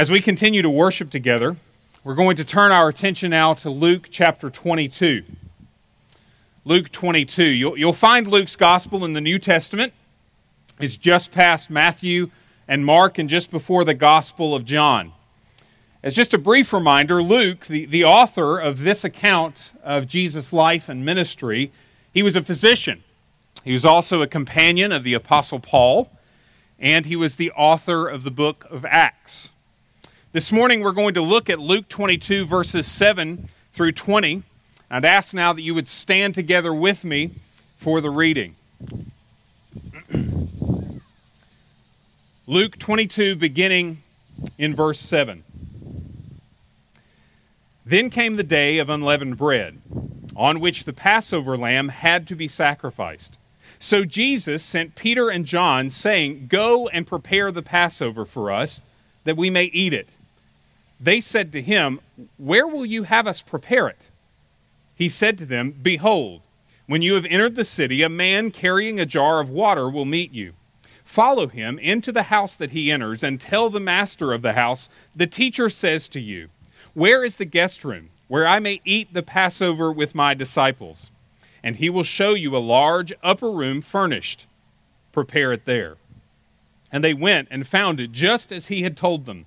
As we continue to worship together, we're going to turn our attention now to Luke chapter 22. Luke 22. You'll, you'll find Luke's gospel in the New Testament. It's just past Matthew and Mark and just before the Gospel of John. As just a brief reminder, Luke, the, the author of this account of Jesus' life and ministry, he was a physician. He was also a companion of the Apostle Paul, and he was the author of the book of Acts. This morning we're going to look at Luke 22, verses 7 through 20. I'd ask now that you would stand together with me for the reading. Luke 22, beginning in verse 7. Then came the day of unleavened bread, on which the Passover lamb had to be sacrificed. So Jesus sent Peter and John, saying, Go and prepare the Passover for us, that we may eat it. They said to him, Where will you have us prepare it? He said to them, Behold, when you have entered the city, a man carrying a jar of water will meet you. Follow him into the house that he enters, and tell the master of the house, The teacher says to you, Where is the guest room, where I may eat the Passover with my disciples? And he will show you a large upper room furnished. Prepare it there. And they went and found it just as he had told them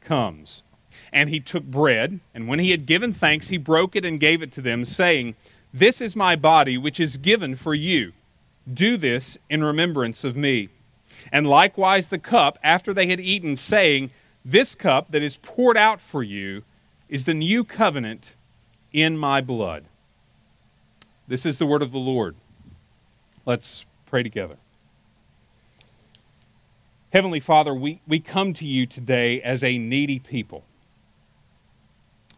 comes. And he took bread, and when he had given thanks, he broke it and gave it to them, saying, This is my body, which is given for you. Do this in remembrance of me. And likewise the cup, after they had eaten, saying, This cup that is poured out for you is the new covenant in my blood. This is the word of the Lord. Let's pray together. Heavenly Father, we, we come to you today as a needy people.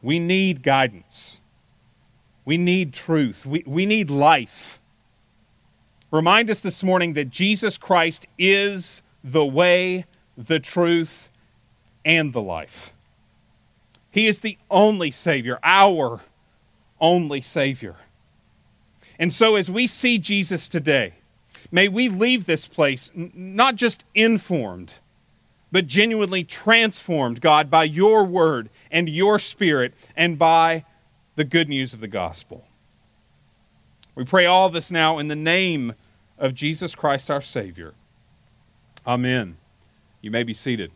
We need guidance. We need truth. We, we need life. Remind us this morning that Jesus Christ is the way, the truth, and the life. He is the only Savior, our only Savior. And so, as we see Jesus today, May we leave this place not just informed, but genuinely transformed, God, by your word and your spirit and by the good news of the gospel. We pray all this now in the name of Jesus Christ our Savior. Amen. You may be seated.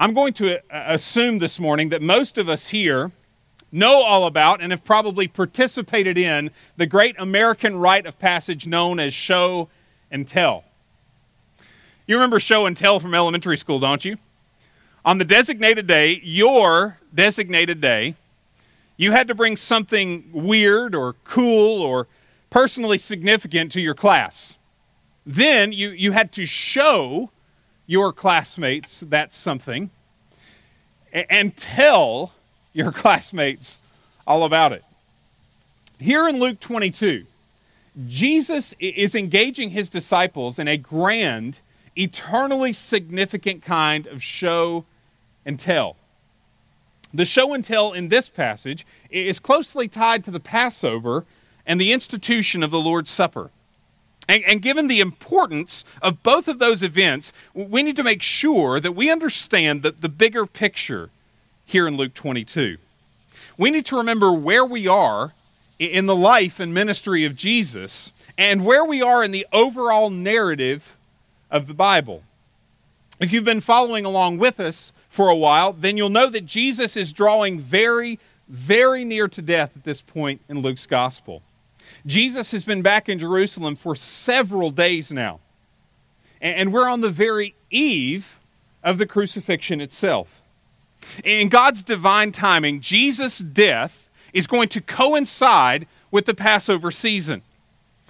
I'm going to uh, assume this morning that most of us here know all about and have probably participated in the great American rite of passage known as show and tell. You remember show and tell from elementary school, don't you? On the designated day, your designated day, you had to bring something weird or cool or personally significant to your class. Then you, you had to show your classmates that something and tell your classmates all about it. Here in Luke 22, Jesus is engaging his disciples in a grand, eternally significant kind of show and tell. The show and tell in this passage is closely tied to the Passover and the institution of the Lord's Supper. And, and, given the importance of both of those events, we need to make sure that we understand the, the bigger picture here in Luke 22. We need to remember where we are in the life and ministry of Jesus and where we are in the overall narrative of the Bible. If you've been following along with us for a while, then you'll know that Jesus is drawing very, very near to death at this point in Luke's gospel. Jesus has been back in Jerusalem for several days now, and we're on the very eve of the crucifixion itself. In God's divine timing, Jesus' death is going to coincide with the Passover season.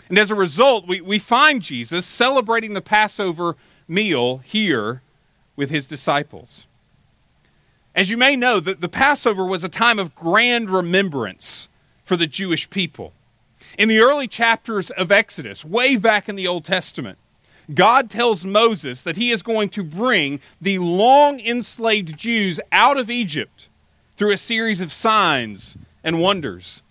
And as a result, we, we find Jesus celebrating the Passover meal here with his disciples. As you may know, the, the Passover was a time of grand remembrance for the Jewish people. In the early chapters of Exodus, way back in the Old Testament, God tells Moses that he is going to bring the long enslaved Jews out of Egypt through a series of signs and wonders.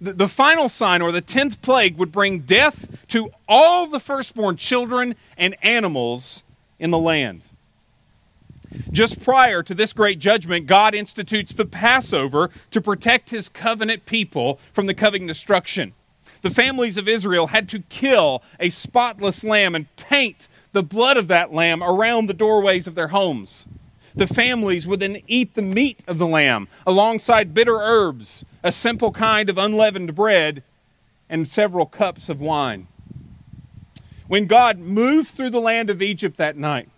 The, the final sign, or the tenth plague, would bring death to all the firstborn children and animals in the land. Just prior to this great judgment, God institutes the Passover to protect his covenant people from the coming destruction. The families of Israel had to kill a spotless lamb and paint the blood of that lamb around the doorways of their homes. The families would then eat the meat of the lamb alongside bitter herbs, a simple kind of unleavened bread, and several cups of wine. When God moved through the land of Egypt that night,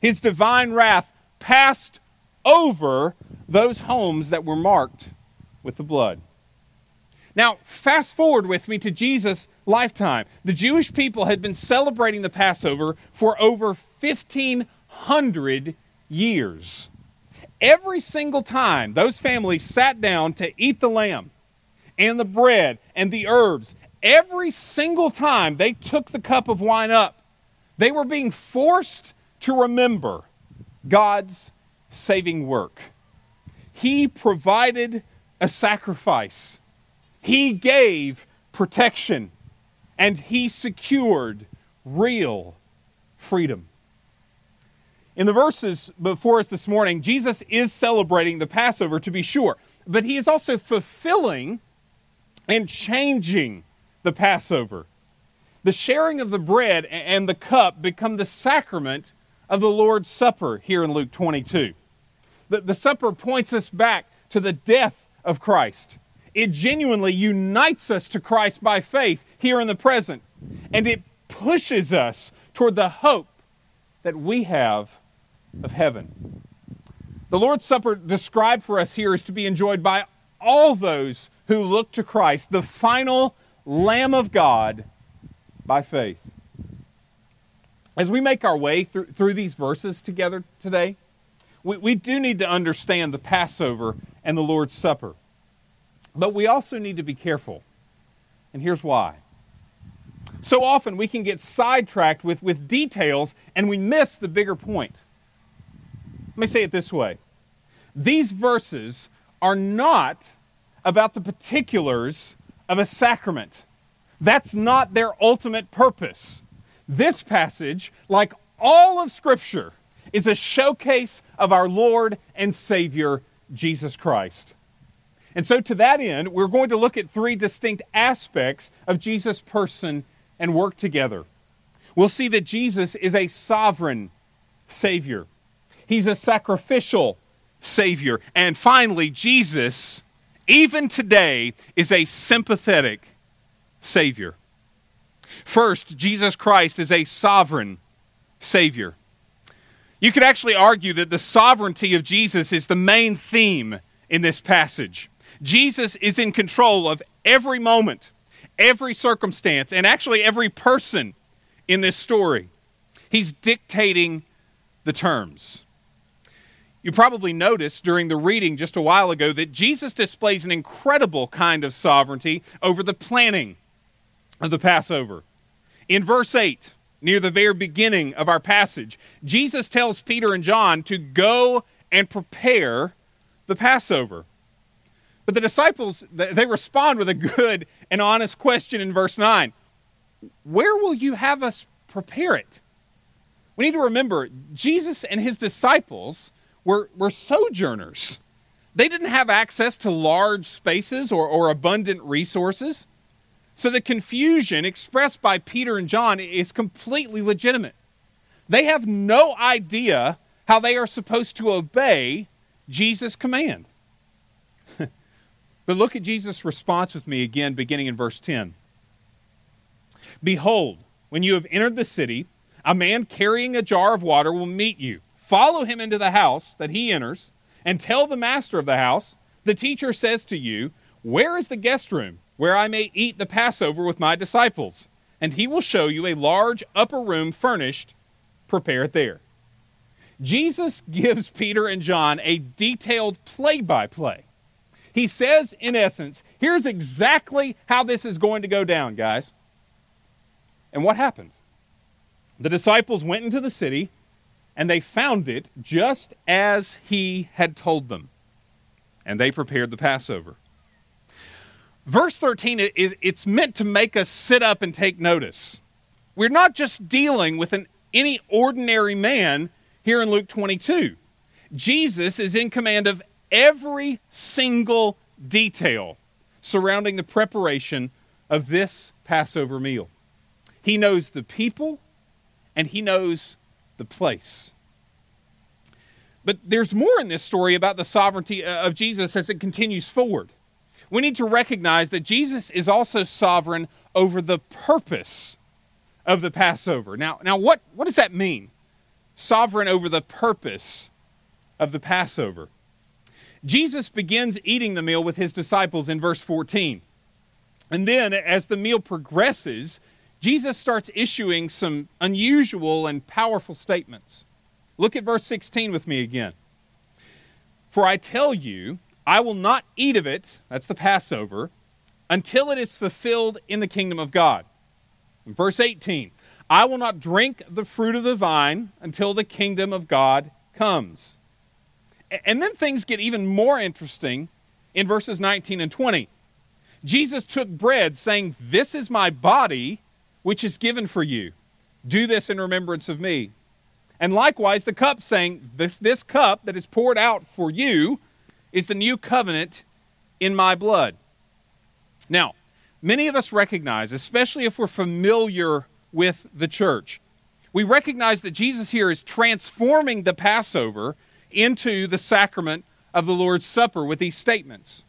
his divine wrath passed over those homes that were marked with the blood. Now, fast forward with me to Jesus' lifetime. The Jewish people had been celebrating the Passover for over 1,500 years. Every single time those families sat down to eat the lamb and the bread and the herbs, every single time they took the cup of wine up, they were being forced to remember God's saving work. He provided a sacrifice, He gave protection, and He secured real freedom. In the verses before us this morning, Jesus is celebrating the Passover to be sure, but he is also fulfilling and changing the Passover. The sharing of the bread and the cup become the sacrament of the Lord's Supper here in Luke 22. The, the supper points us back to the death of Christ. It genuinely unites us to Christ by faith here in the present, and it pushes us toward the hope that we have of heaven. The Lord's Supper described for us here is to be enjoyed by all those who look to Christ, the final Lamb of God, by faith. As we make our way through, through these verses together today, we, we do need to understand the Passover and the Lord's Supper. But we also need to be careful. And here's why. So often we can get sidetracked with, with details and we miss the bigger point. Let me say it this way these verses are not about the particulars of a sacrament. That's not their ultimate purpose. This passage, like all of Scripture, is a showcase of our Lord and Savior, Jesus Christ. And so, to that end, we're going to look at three distinct aspects of Jesus' person and work together. We'll see that Jesus is a sovereign Savior. He's a sacrificial Savior. And finally, Jesus, even today, is a sympathetic Savior. First, Jesus Christ is a sovereign Savior. You could actually argue that the sovereignty of Jesus is the main theme in this passage. Jesus is in control of every moment, every circumstance, and actually every person in this story. He's dictating the terms. You probably noticed during the reading just a while ago that Jesus displays an incredible kind of sovereignty over the planning of the Passover. In verse 8, near the very beginning of our passage, Jesus tells Peter and John to go and prepare the Passover. But the disciples, they respond with a good and honest question in verse 9 Where will you have us prepare it? We need to remember Jesus and his disciples were, were sojourners. They didn't have access to large spaces or, or abundant resources. So the confusion expressed by Peter and John is completely legitimate. They have no idea how they are supposed to obey Jesus' command. But look at Jesus' response with me again, beginning in verse 10. Behold, when you have entered the city, a man carrying a jar of water will meet you Follow him into the house that he enters, and tell the master of the house, The teacher says to you, Where is the guest room, where I may eat the Passover with my disciples? And he will show you a large upper room furnished. prepare it there. Jesus gives Peter and John a detailed play by play. He says, in essence, here's exactly how this is going to go down, guys. And what happened? The disciples went into the city and they found it just as he had told them. And they prepared the Passover. Verse 13 is it's meant to make us sit up and take notice. We're not just dealing with an any ordinary man here in Luke 22. Jesus is in command of every single detail surrounding the preparation of this Passover meal. He knows the people and he knows the place. But there's more in this story about the sovereignty uh, of Jesus as it continues forward. We need to recognize that Jesus is also sovereign over the purpose of the Passover. Now, now what, what does that mean? Sovereign over the purpose of the Passover. Jesus begins eating the meal with his disciples in verse 14. And then, as the meal progresses, Jesus starts issuing some unusual and powerful statements. Look at verse 16 with me again. For I tell you, I will not eat of it, that's the Passover, until it is fulfilled in the kingdom of God. In verse 18, I will not drink the fruit of the vine until the kingdom of God comes. And then things get even more interesting in verses 19 and 20. Jesus took bread, saying, This is my body which is given for you. Do this in remembrance of me. And likewise, the cup, saying, This, this cup that is poured out for you is the new covenant in my blood. Now, many of us recognize, especially if we're familiar with the church, we recognize that Jesus here is transforming the Passover into the sacrament of the Lord's Supper with these statements.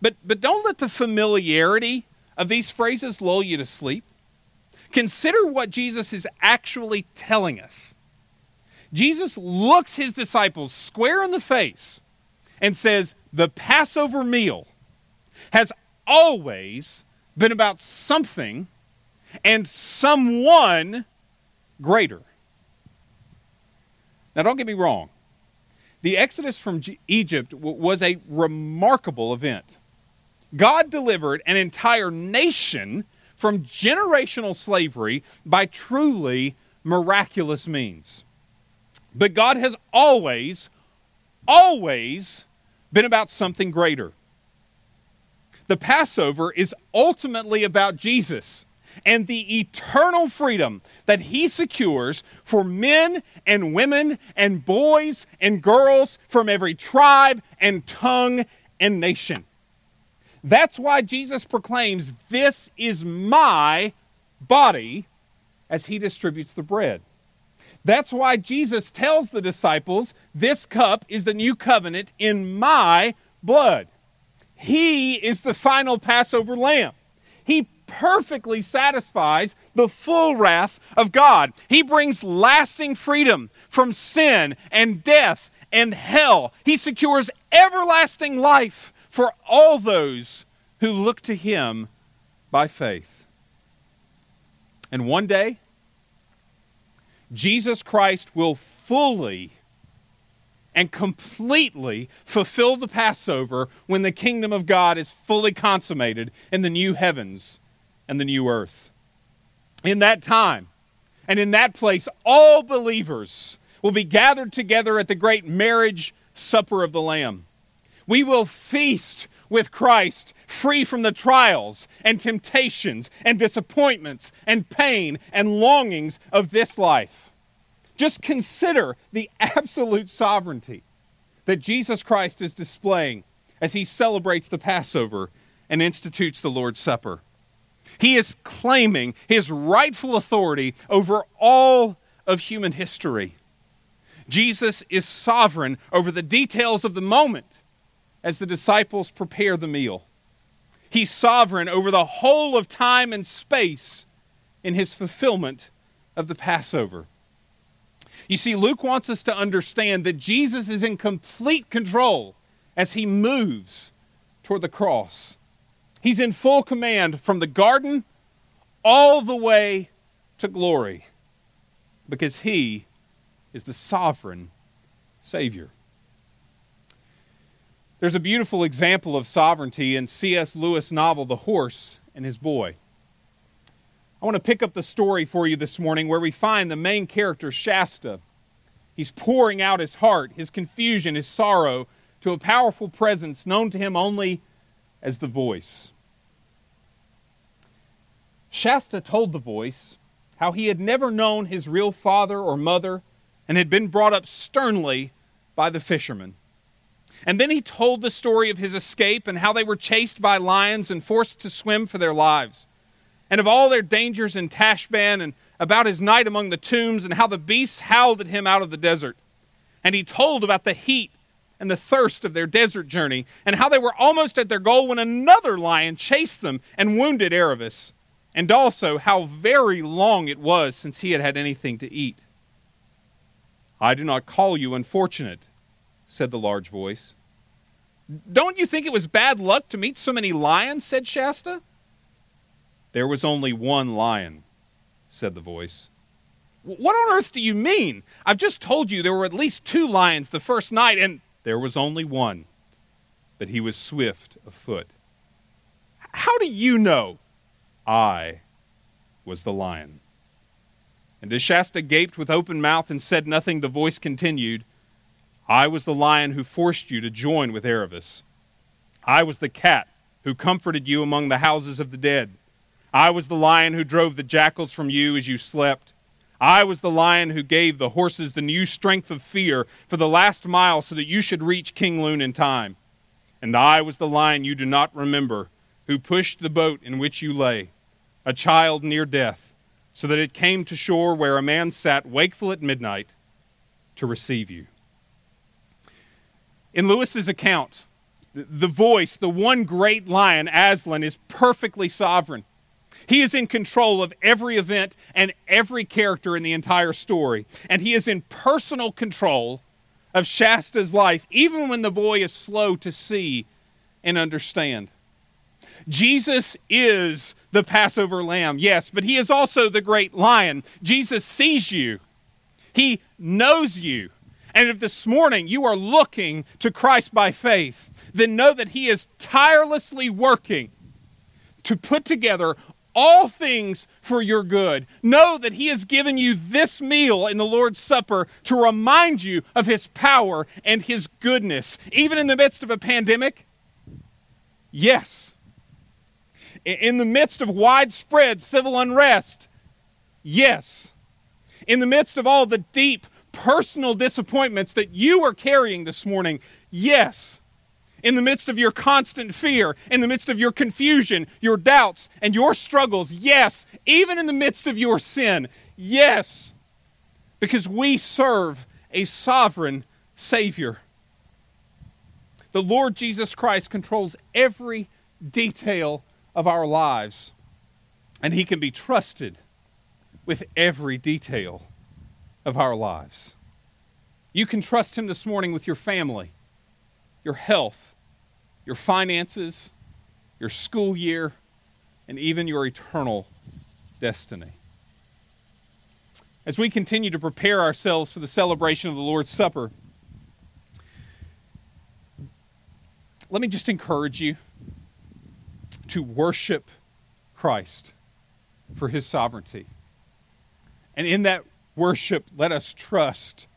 But, but don't let the familiarity of these phrases lull you to sleep. Consider what Jesus is actually telling us. Jesus looks his disciples square in the face and says, The Passover meal has always been about something and someone greater. Now, don't get me wrong. The exodus from Egypt was a remarkable event. God delivered an entire nation from generational slavery by truly miraculous means. But God has always, always been about something greater. The Passover is ultimately about Jesus and the eternal freedom that he secures for men and women and boys and girls from every tribe and tongue and nation. That's why Jesus proclaims, This is my body as he distributes the bread. That's why Jesus tells the disciples, This cup is the new covenant in my blood. He is the final Passover lamb. He perfectly satisfies the full wrath of God. He brings lasting freedom from sin and death and hell. He secures everlasting life for all those who look to him by faith. And one day, Jesus Christ will fully and completely fulfill the Passover when the kingdom of God is fully consummated in the new heavens and the new earth. In that time and in that place, all believers will be gathered together at the great marriage supper of the Lamb. We will feast with Christ, free from the trials and temptations and disappointments and pain and longings of this life. Just consider the absolute sovereignty that Jesus Christ is displaying as he celebrates the Passover and institutes the Lord's Supper. He is claiming his rightful authority over all of human history. Jesus is sovereign over the details of the moment as the disciples prepare the meal. He's sovereign over the whole of time and space in his fulfillment of the Passover. You see, Luke wants us to understand that Jesus is in complete control as he moves toward the cross. He's in full command from the garden all the way to glory because he is the sovereign Savior. There's a beautiful example of sovereignty in C.S. Lewis' novel, The Horse and His Boy. I want to pick up the story for you this morning where we find the main character, Shasta. He's pouring out his heart, his confusion, his sorrow to a powerful presence known to him only as the voice. Shasta told the voice how he had never known his real father or mother and had been brought up sternly by the fishermen. And then he told the story of his escape and how they were chased by lions and forced to swim for their lives, and of all their dangers in Tashbaan, and about his night among the tombs and how the beasts howled at him out of the desert. And he told about the heat and the thirst of their desert journey, and how they were almost at their goal when another lion chased them and wounded Aravis, and also how very long it was since he had had anything to eat. I do not call you unfortunate, said the large voice. Don't you think it was bad luck to meet so many lions? said Shasta. There was only one lion, said the voice. What on earth do you mean? I've just told you there were at least two lions the first night, and there was only one, but he was swift of foot. How do you know? I was the lion. And as Shasta gaped with open mouth and said nothing, the voice continued, I was the lion who forced you to join with Aravis. I was the cat who comforted you among the houses of the dead. I was the lion who drove the jackals from you as you slept. I was the lion who gave the horses the new strength of fear for the last mile so that you should reach King Lune in time. And I was the lion you do not remember, who pushed the boat in which you lay, a child near death, so that it came to shore where a man sat wakeful at midnight to receive you. In Lewis's account, the voice, the one great lion, Aslan, is perfectly sovereign. He is in control of every event and every character in the entire story. And he is in personal control of Shasta's life, even when the boy is slow to see and understand. Jesus is the Passover lamb, yes, but he is also the great lion. Jesus sees you, he knows you. And if this morning you are looking to Christ by faith, then know that he is tirelessly working to put together all things for your good. Know that He has given you this meal in the Lord's Supper to remind you of His power and His goodness, even in the midst of a pandemic. Yes. In the midst of widespread civil unrest. Yes. In the midst of all the deep personal disappointments that you are carrying this morning. Yes in the midst of your constant fear, in the midst of your confusion, your doubts, and your struggles. Yes, even in the midst of your sin. Yes, because we serve a sovereign Savior. The Lord Jesus Christ controls every detail of our lives, and He can be trusted with every detail of our lives. You can trust Him this morning with your family, your health, your finances, your school year, and even your eternal destiny. As we continue to prepare ourselves for the celebration of the Lord's Supper, let me just encourage you to worship Christ for his sovereignty. And in that worship, let us trust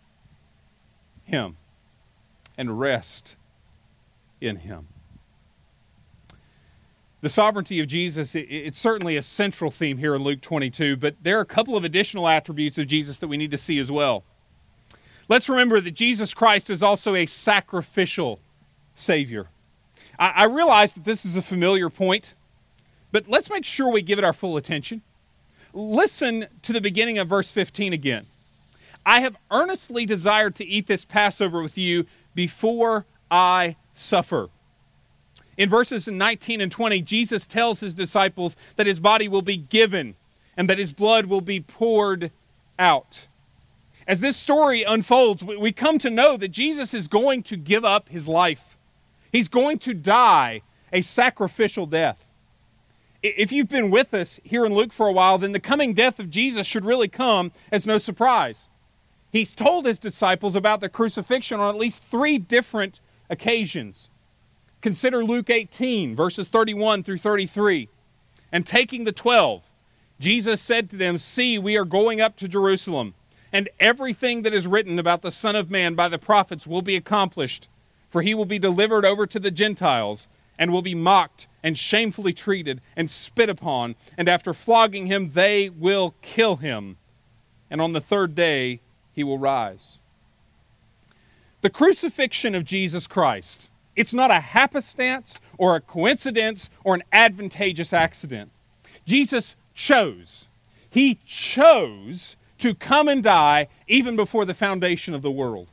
him and rest in him. The sovereignty of Jesus, it's certainly a central theme here in Luke 22, but there are a couple of additional attributes of Jesus that we need to see as well. Let's remember that Jesus Christ is also a sacrificial Savior. I, realize that this is a familiar point, but let's make sure we give it our full attention. Listen to the beginning of verse 15 again. I have earnestly desired to eat this Passover with you before I suffer. In verses 19 and 20, Jesus tells his disciples that his body will be given and that his blood will be poured out. As this story unfolds, we come to know that Jesus is going to give up his life. He's going to die a sacrificial death. If you've been with us here in Luke for a while, then the coming death of Jesus should really come as no surprise. He's told his disciples about the crucifixion on at least three different occasions. Consider Luke 18, verses 31 through 33. And taking the twelve, Jesus said to them, See, we are going up to Jerusalem, and everything that is written about the Son of Man by the prophets will be accomplished, for he will be delivered over to the Gentiles, and will be mocked and shamefully treated and spit upon, and after flogging him, they will kill him. And on the third day, he will rise. The crucifixion of Jesus Christ, it's not a happenstance or a coincidence or an advantageous accident. Jesus chose. He chose to come and die even before the foundation of the world.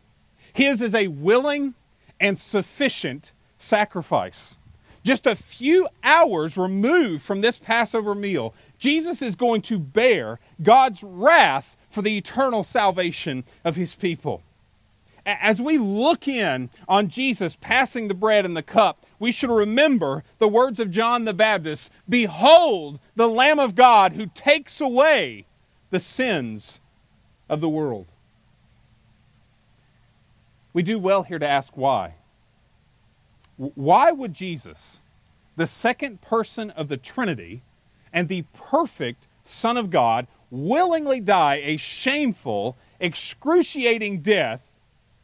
His is a willing and sufficient sacrifice. Just a few hours removed from this Passover meal, Jesus is going to bear God's wrath for the eternal salvation of his people. As we look in on Jesus passing the bread and the cup, we should remember the words of John the Baptist Behold, the Lamb of God who takes away the sins of the world. We do well here to ask why. Why would Jesus, the second person of the Trinity and the perfect Son of God, willingly die a shameful, excruciating death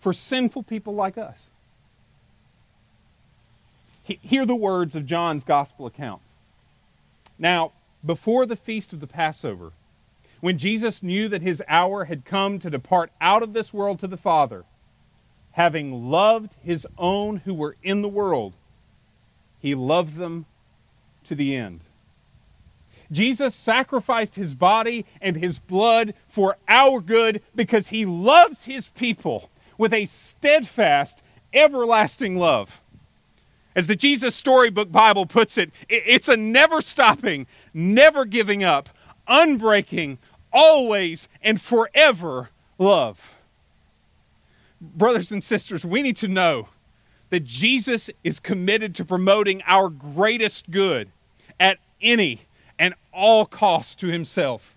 for sinful people like us? Hear the words of John's gospel account. Now, before the feast of the Passover, when Jesus knew that his hour had come to depart out of this world to the Father, having loved his own who were in the world, he loved them to the end. Jesus sacrificed his body and his blood for our good because he loves his people with a steadfast, everlasting love. As the Jesus Storybook Bible puts it, it's a never stopping, never giving up, unbreaking, always and forever love. Brothers and sisters, we need to know that Jesus is committed to promoting our greatest good at any and all costs to himself.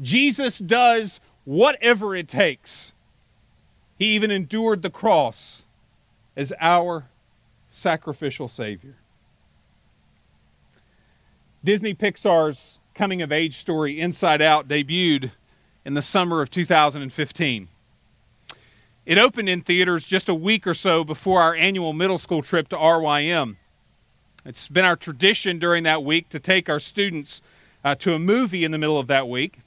Jesus does whatever it takes. He even endured the cross as our sacrificial Savior. Disney Pixar's coming of age story Inside Out debuted in the summer of 2015. It opened in theaters just a week or so before our annual middle school trip to RYM. It's been our tradition during that week to take our students uh, to a movie in the middle of that week.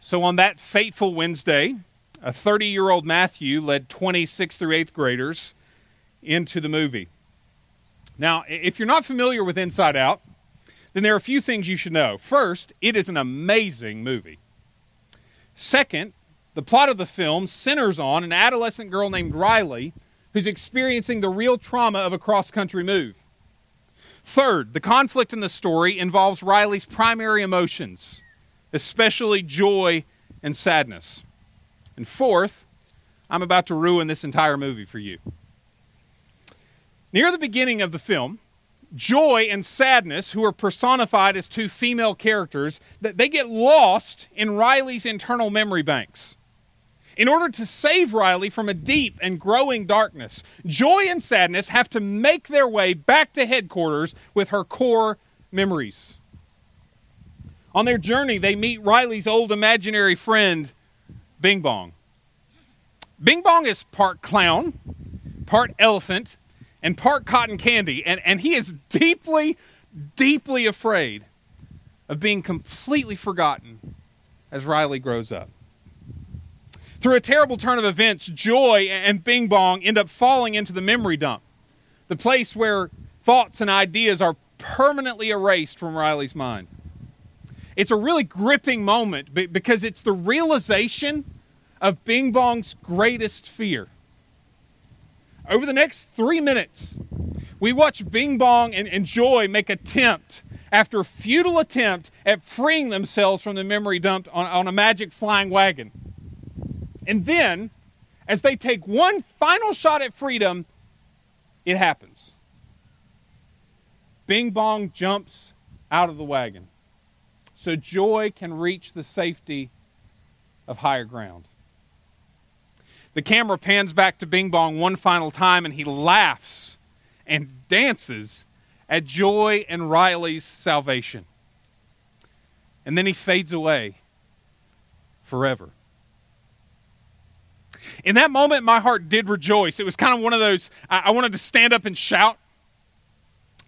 So on that fateful Wednesday, a 30 year old Matthew led 26th through 8th graders into the movie. Now, if you're not familiar with Inside Out, then there are a few things you should know. First, it is an amazing movie. Second, the plot of the film centers on an adolescent girl named Riley who's experiencing the real trauma of a cross country move. Third, the conflict in the story involves Riley's primary emotions, especially joy and sadness. And fourth, I'm about to ruin this entire movie for you. Near the beginning of the film, joy and sadness, who are personified as two female characters, that they get lost in Riley's internal memory banks in order to save Riley from a deep and growing darkness. Joy and sadness have to make their way back to headquarters with her core memories. On their journey, they meet Riley's old imaginary friend, Bing Bong. Bing Bong is part clown, part elephant, and part cotton candy, and, and he is deeply, deeply afraid of being completely forgotten as Riley grows up. Through a terrible turn of events, Joy and Bing Bong end up falling into the memory dump, the place where thoughts and ideas are permanently erased from Riley's mind. It's a really gripping moment because it's the realization of Bing Bong's greatest fear. Over the next three minutes, we watch Bing Bong and, Joy make attempt after futile attempt at freeing themselves from the memory dump on, on a magic flying wagon. And then, as they take one final shot at freedom, it happens. Bing Bong jumps out of the wagon so Joy can reach the safety of higher ground. The camera pans back to Bing Bong one final time, and he laughs and dances at Joy and Riley's salvation. And then he fades away forever. In that moment, my heart did rejoice. It was kind of one of those, I, wanted to stand up and shout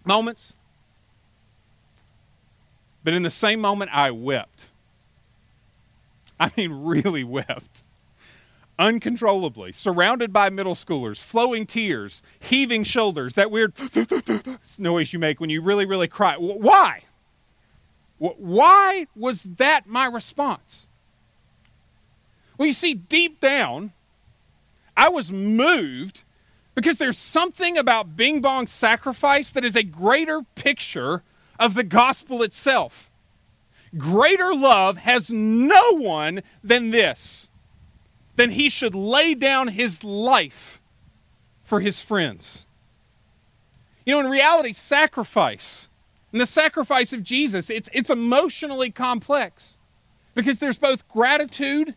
moments. But in the same moment, I wept. I mean, really wept. Uncontrollably, surrounded by middle schoolers, flowing tears, heaving shoulders, that weird noise you make when you really, really cry. Why? Why was that my response? Well, you see, deep down, I was moved because there's something about Bing Bong's sacrifice that is a greater picture of the gospel itself. Greater love has no one than this, than he should lay down his life for his friends. You know, in reality, sacrifice, and the sacrifice of Jesus, it's, it's emotionally complex because there's both gratitude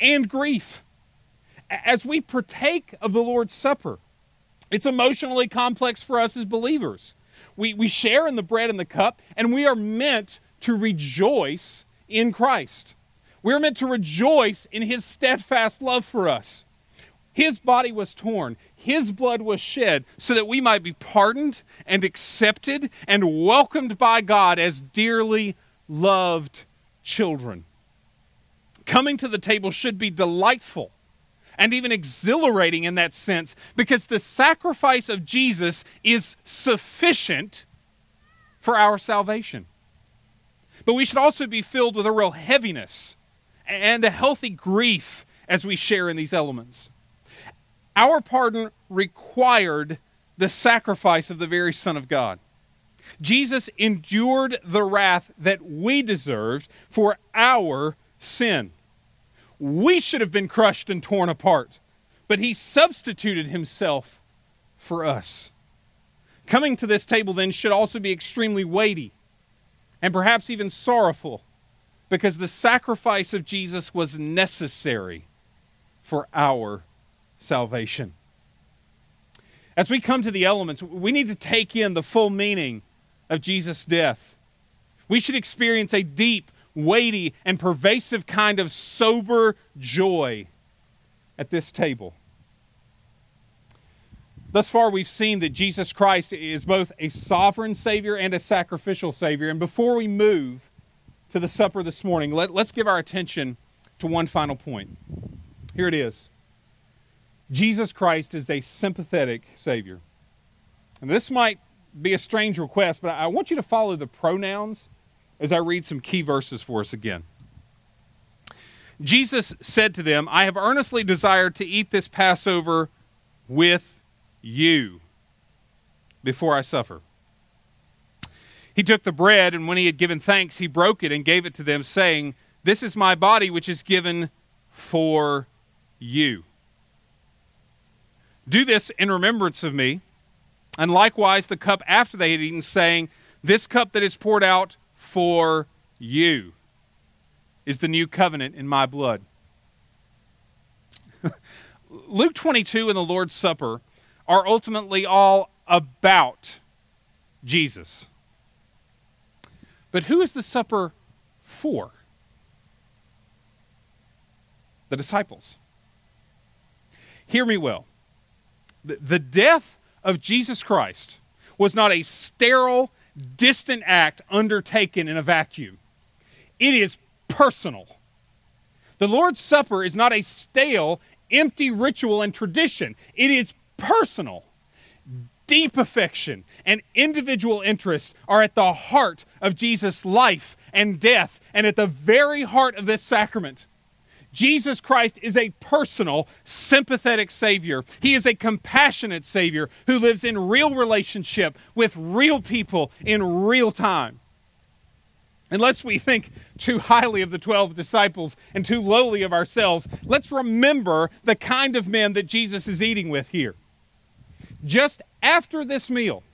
and grief as we partake of the Lord's Supper. It's emotionally complex for us as believers. We, we share in the bread and the cup, and we are meant to rejoice in Christ. We're meant to rejoice in his steadfast love for us. His body was torn, his blood was shed so that we might be pardoned and accepted and welcomed by God as dearly loved children. Coming to the table should be delightful and even exhilarating in that sense because the sacrifice of Jesus is sufficient for our salvation. But we should also be filled with a real heaviness and a healthy grief as we share in these elements. Our pardon required the sacrifice of the very Son of God. Jesus endured the wrath that we deserved for our sin. We should have been crushed and torn apart, but he substituted himself for us. Coming to this table then should also be extremely weighty and perhaps even sorrowful because the sacrifice of Jesus was necessary for our salvation. As we come to the elements, we need to take in the full meaning of Jesus' death. We should experience a deep weighty, and pervasive kind of sober joy at this table. Thus far, we've seen that Jesus Christ is both a sovereign Savior and a sacrificial Savior. And before we move to the supper this morning, let, us give our attention to one final point. Here it is Jesus Christ is a sympathetic Savior. And this might be a strange request, but I want you to follow the pronouns as I read some key verses for us again. Jesus said to them, I have earnestly desired to eat this Passover with you before I suffer. He took the bread, and when he had given thanks, he broke it and gave it to them, saying, This is my body, which is given for you. Do this in remembrance of me. And likewise, the cup after they had eaten, saying, This cup that is poured out for you is the new covenant in my blood. Luke 22 and the Lord's Supper are ultimately all about Jesus. But who is the supper for? The disciples. Hear me well. The death of Jesus Christ was not a sterile distant act undertaken in a vacuum. It is personal. The Lord's Supper is not a stale, empty ritual and tradition, it is personal. Deep affection and individual interest are at the heart of Jesus' life and death, and at the very heart of this sacrament. Jesus Christ is a personal, sympathetic Savior. He is a compassionate Savior who lives in real relationship with real people in real time. Unless we think too highly of the 12 disciples and too lowly of ourselves, let's remember the kind of men that Jesus is eating with here. Just after this meal,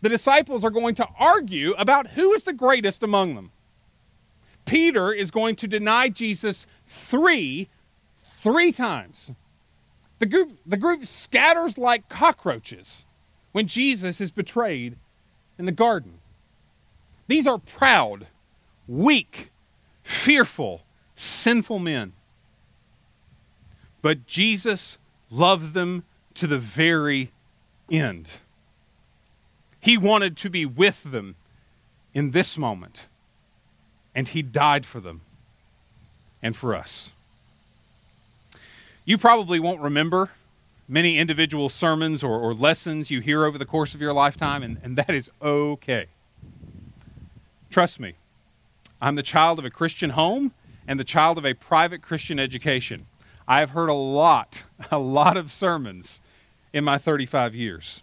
the disciples are going to argue about who is the greatest among them. Peter is going to deny Jesus three, three times. The group, the group scatters like cockroaches when Jesus is betrayed in the garden. These are proud, weak, fearful, sinful men. But Jesus loved them to the very end. He wanted to be with them in this moment, and He died for them and for us. You probably won't remember many individual sermons or, or, lessons you hear over the course of your lifetime, and, and that is okay. Trust me, I'm the child of a Christian home and the child of a private Christian education. I have heard a lot, a lot of sermons in my 35 years.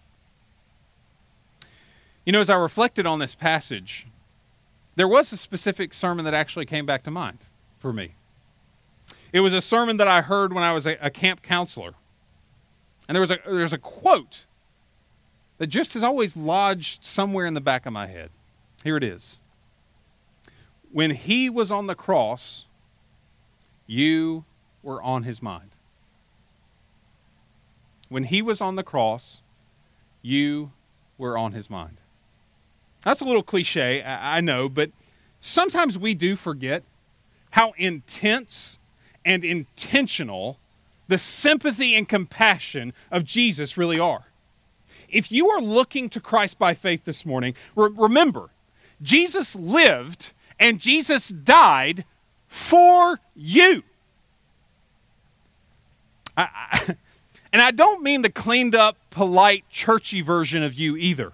You know, as I reflected on this passage, there was a specific sermon that actually came back to mind for me. It was a sermon that I heard when I was a, a camp counselor. And there was a, there's a quote that just has always lodged somewhere in the back of my head. Here it is When he was on the cross, you were on his mind. When he was on the cross, you were on his mind. That's a little cliche, I know, but sometimes we do forget how intense and intentional the sympathy and compassion of Jesus really are. If you are looking to Christ by faith this morning, re- remember, Jesus lived and Jesus died for you. I, I, and I don't mean the cleaned up, polite, churchy version of you either.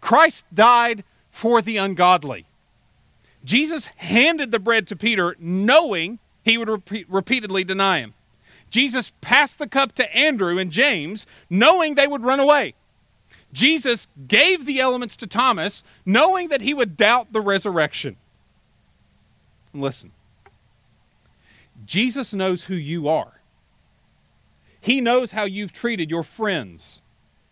Christ died for the ungodly. Jesus handed the bread to Peter knowing he would repeat, repeatedly deny him. Jesus passed the cup to Andrew and James, knowing they would run away. Jesus gave the elements to Thomas, knowing that he would doubt the resurrection. Listen, Jesus knows who you are. He knows how you've treated your friends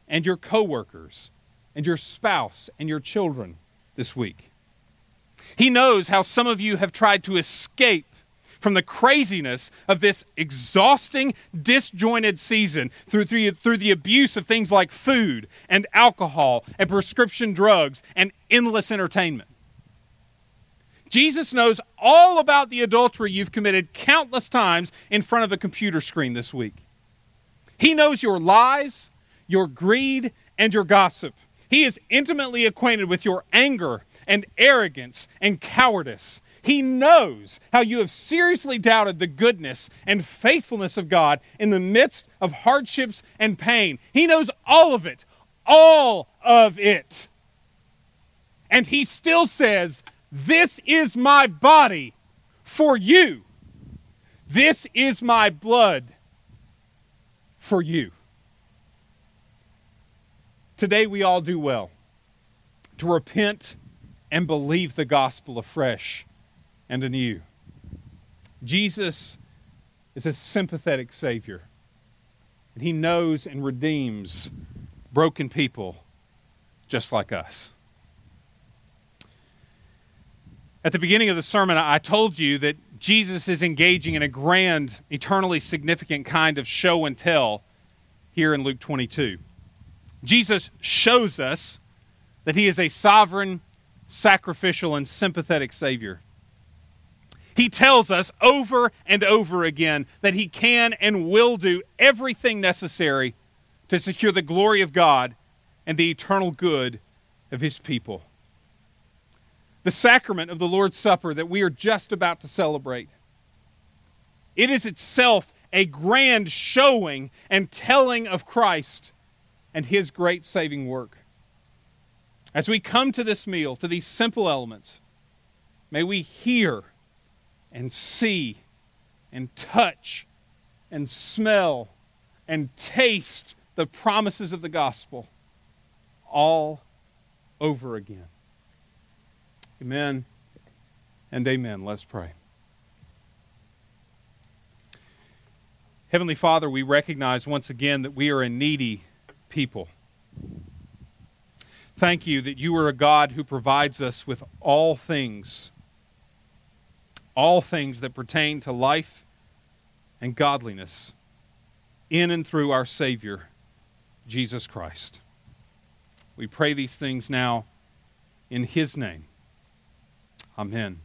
and your coworkers and your spouse and your children this week. He knows how some of you have tried to escape from the craziness of this exhausting, disjointed season through, through, through the abuse of things like food and alcohol and prescription drugs and endless entertainment. Jesus knows all about the adultery you've committed countless times in front of a computer screen this week. He knows your lies, your greed, and your gossip. He is intimately acquainted with your anger and arrogance and cowardice. He knows how you have seriously doubted the goodness and faithfulness of God in the midst of hardships and pain. He knows all of it, all of it. And he still says, This is my body for you. This is my blood for you. Today, we all do well to repent and believe the gospel afresh and anew. Jesus is a sympathetic Savior, and He knows and redeems broken people just like us. At the beginning of the sermon, I told you that Jesus is engaging in a grand, eternally significant kind of show and tell here in Luke 22. Jesus shows us that he is a sovereign, sacrificial, and sympathetic Savior. He tells us over and over again that he can and will do everything necessary to secure the glory of God and the eternal good of his people. The sacrament of the Lord's Supper that we are just about to celebrate. It is itself a grand showing and telling of Christ and his great saving work. As we come to this meal, to these simple elements, may we hear and see and touch and smell and taste the promises of the gospel all over again. Amen and amen. Let's pray. Heavenly Father, we recognize once again that we are a needy people. Thank you that you are a God who provides us with all things all things that pertain to life and godliness in and through our Savior, Jesus Christ. We pray these things now in His name. Amen.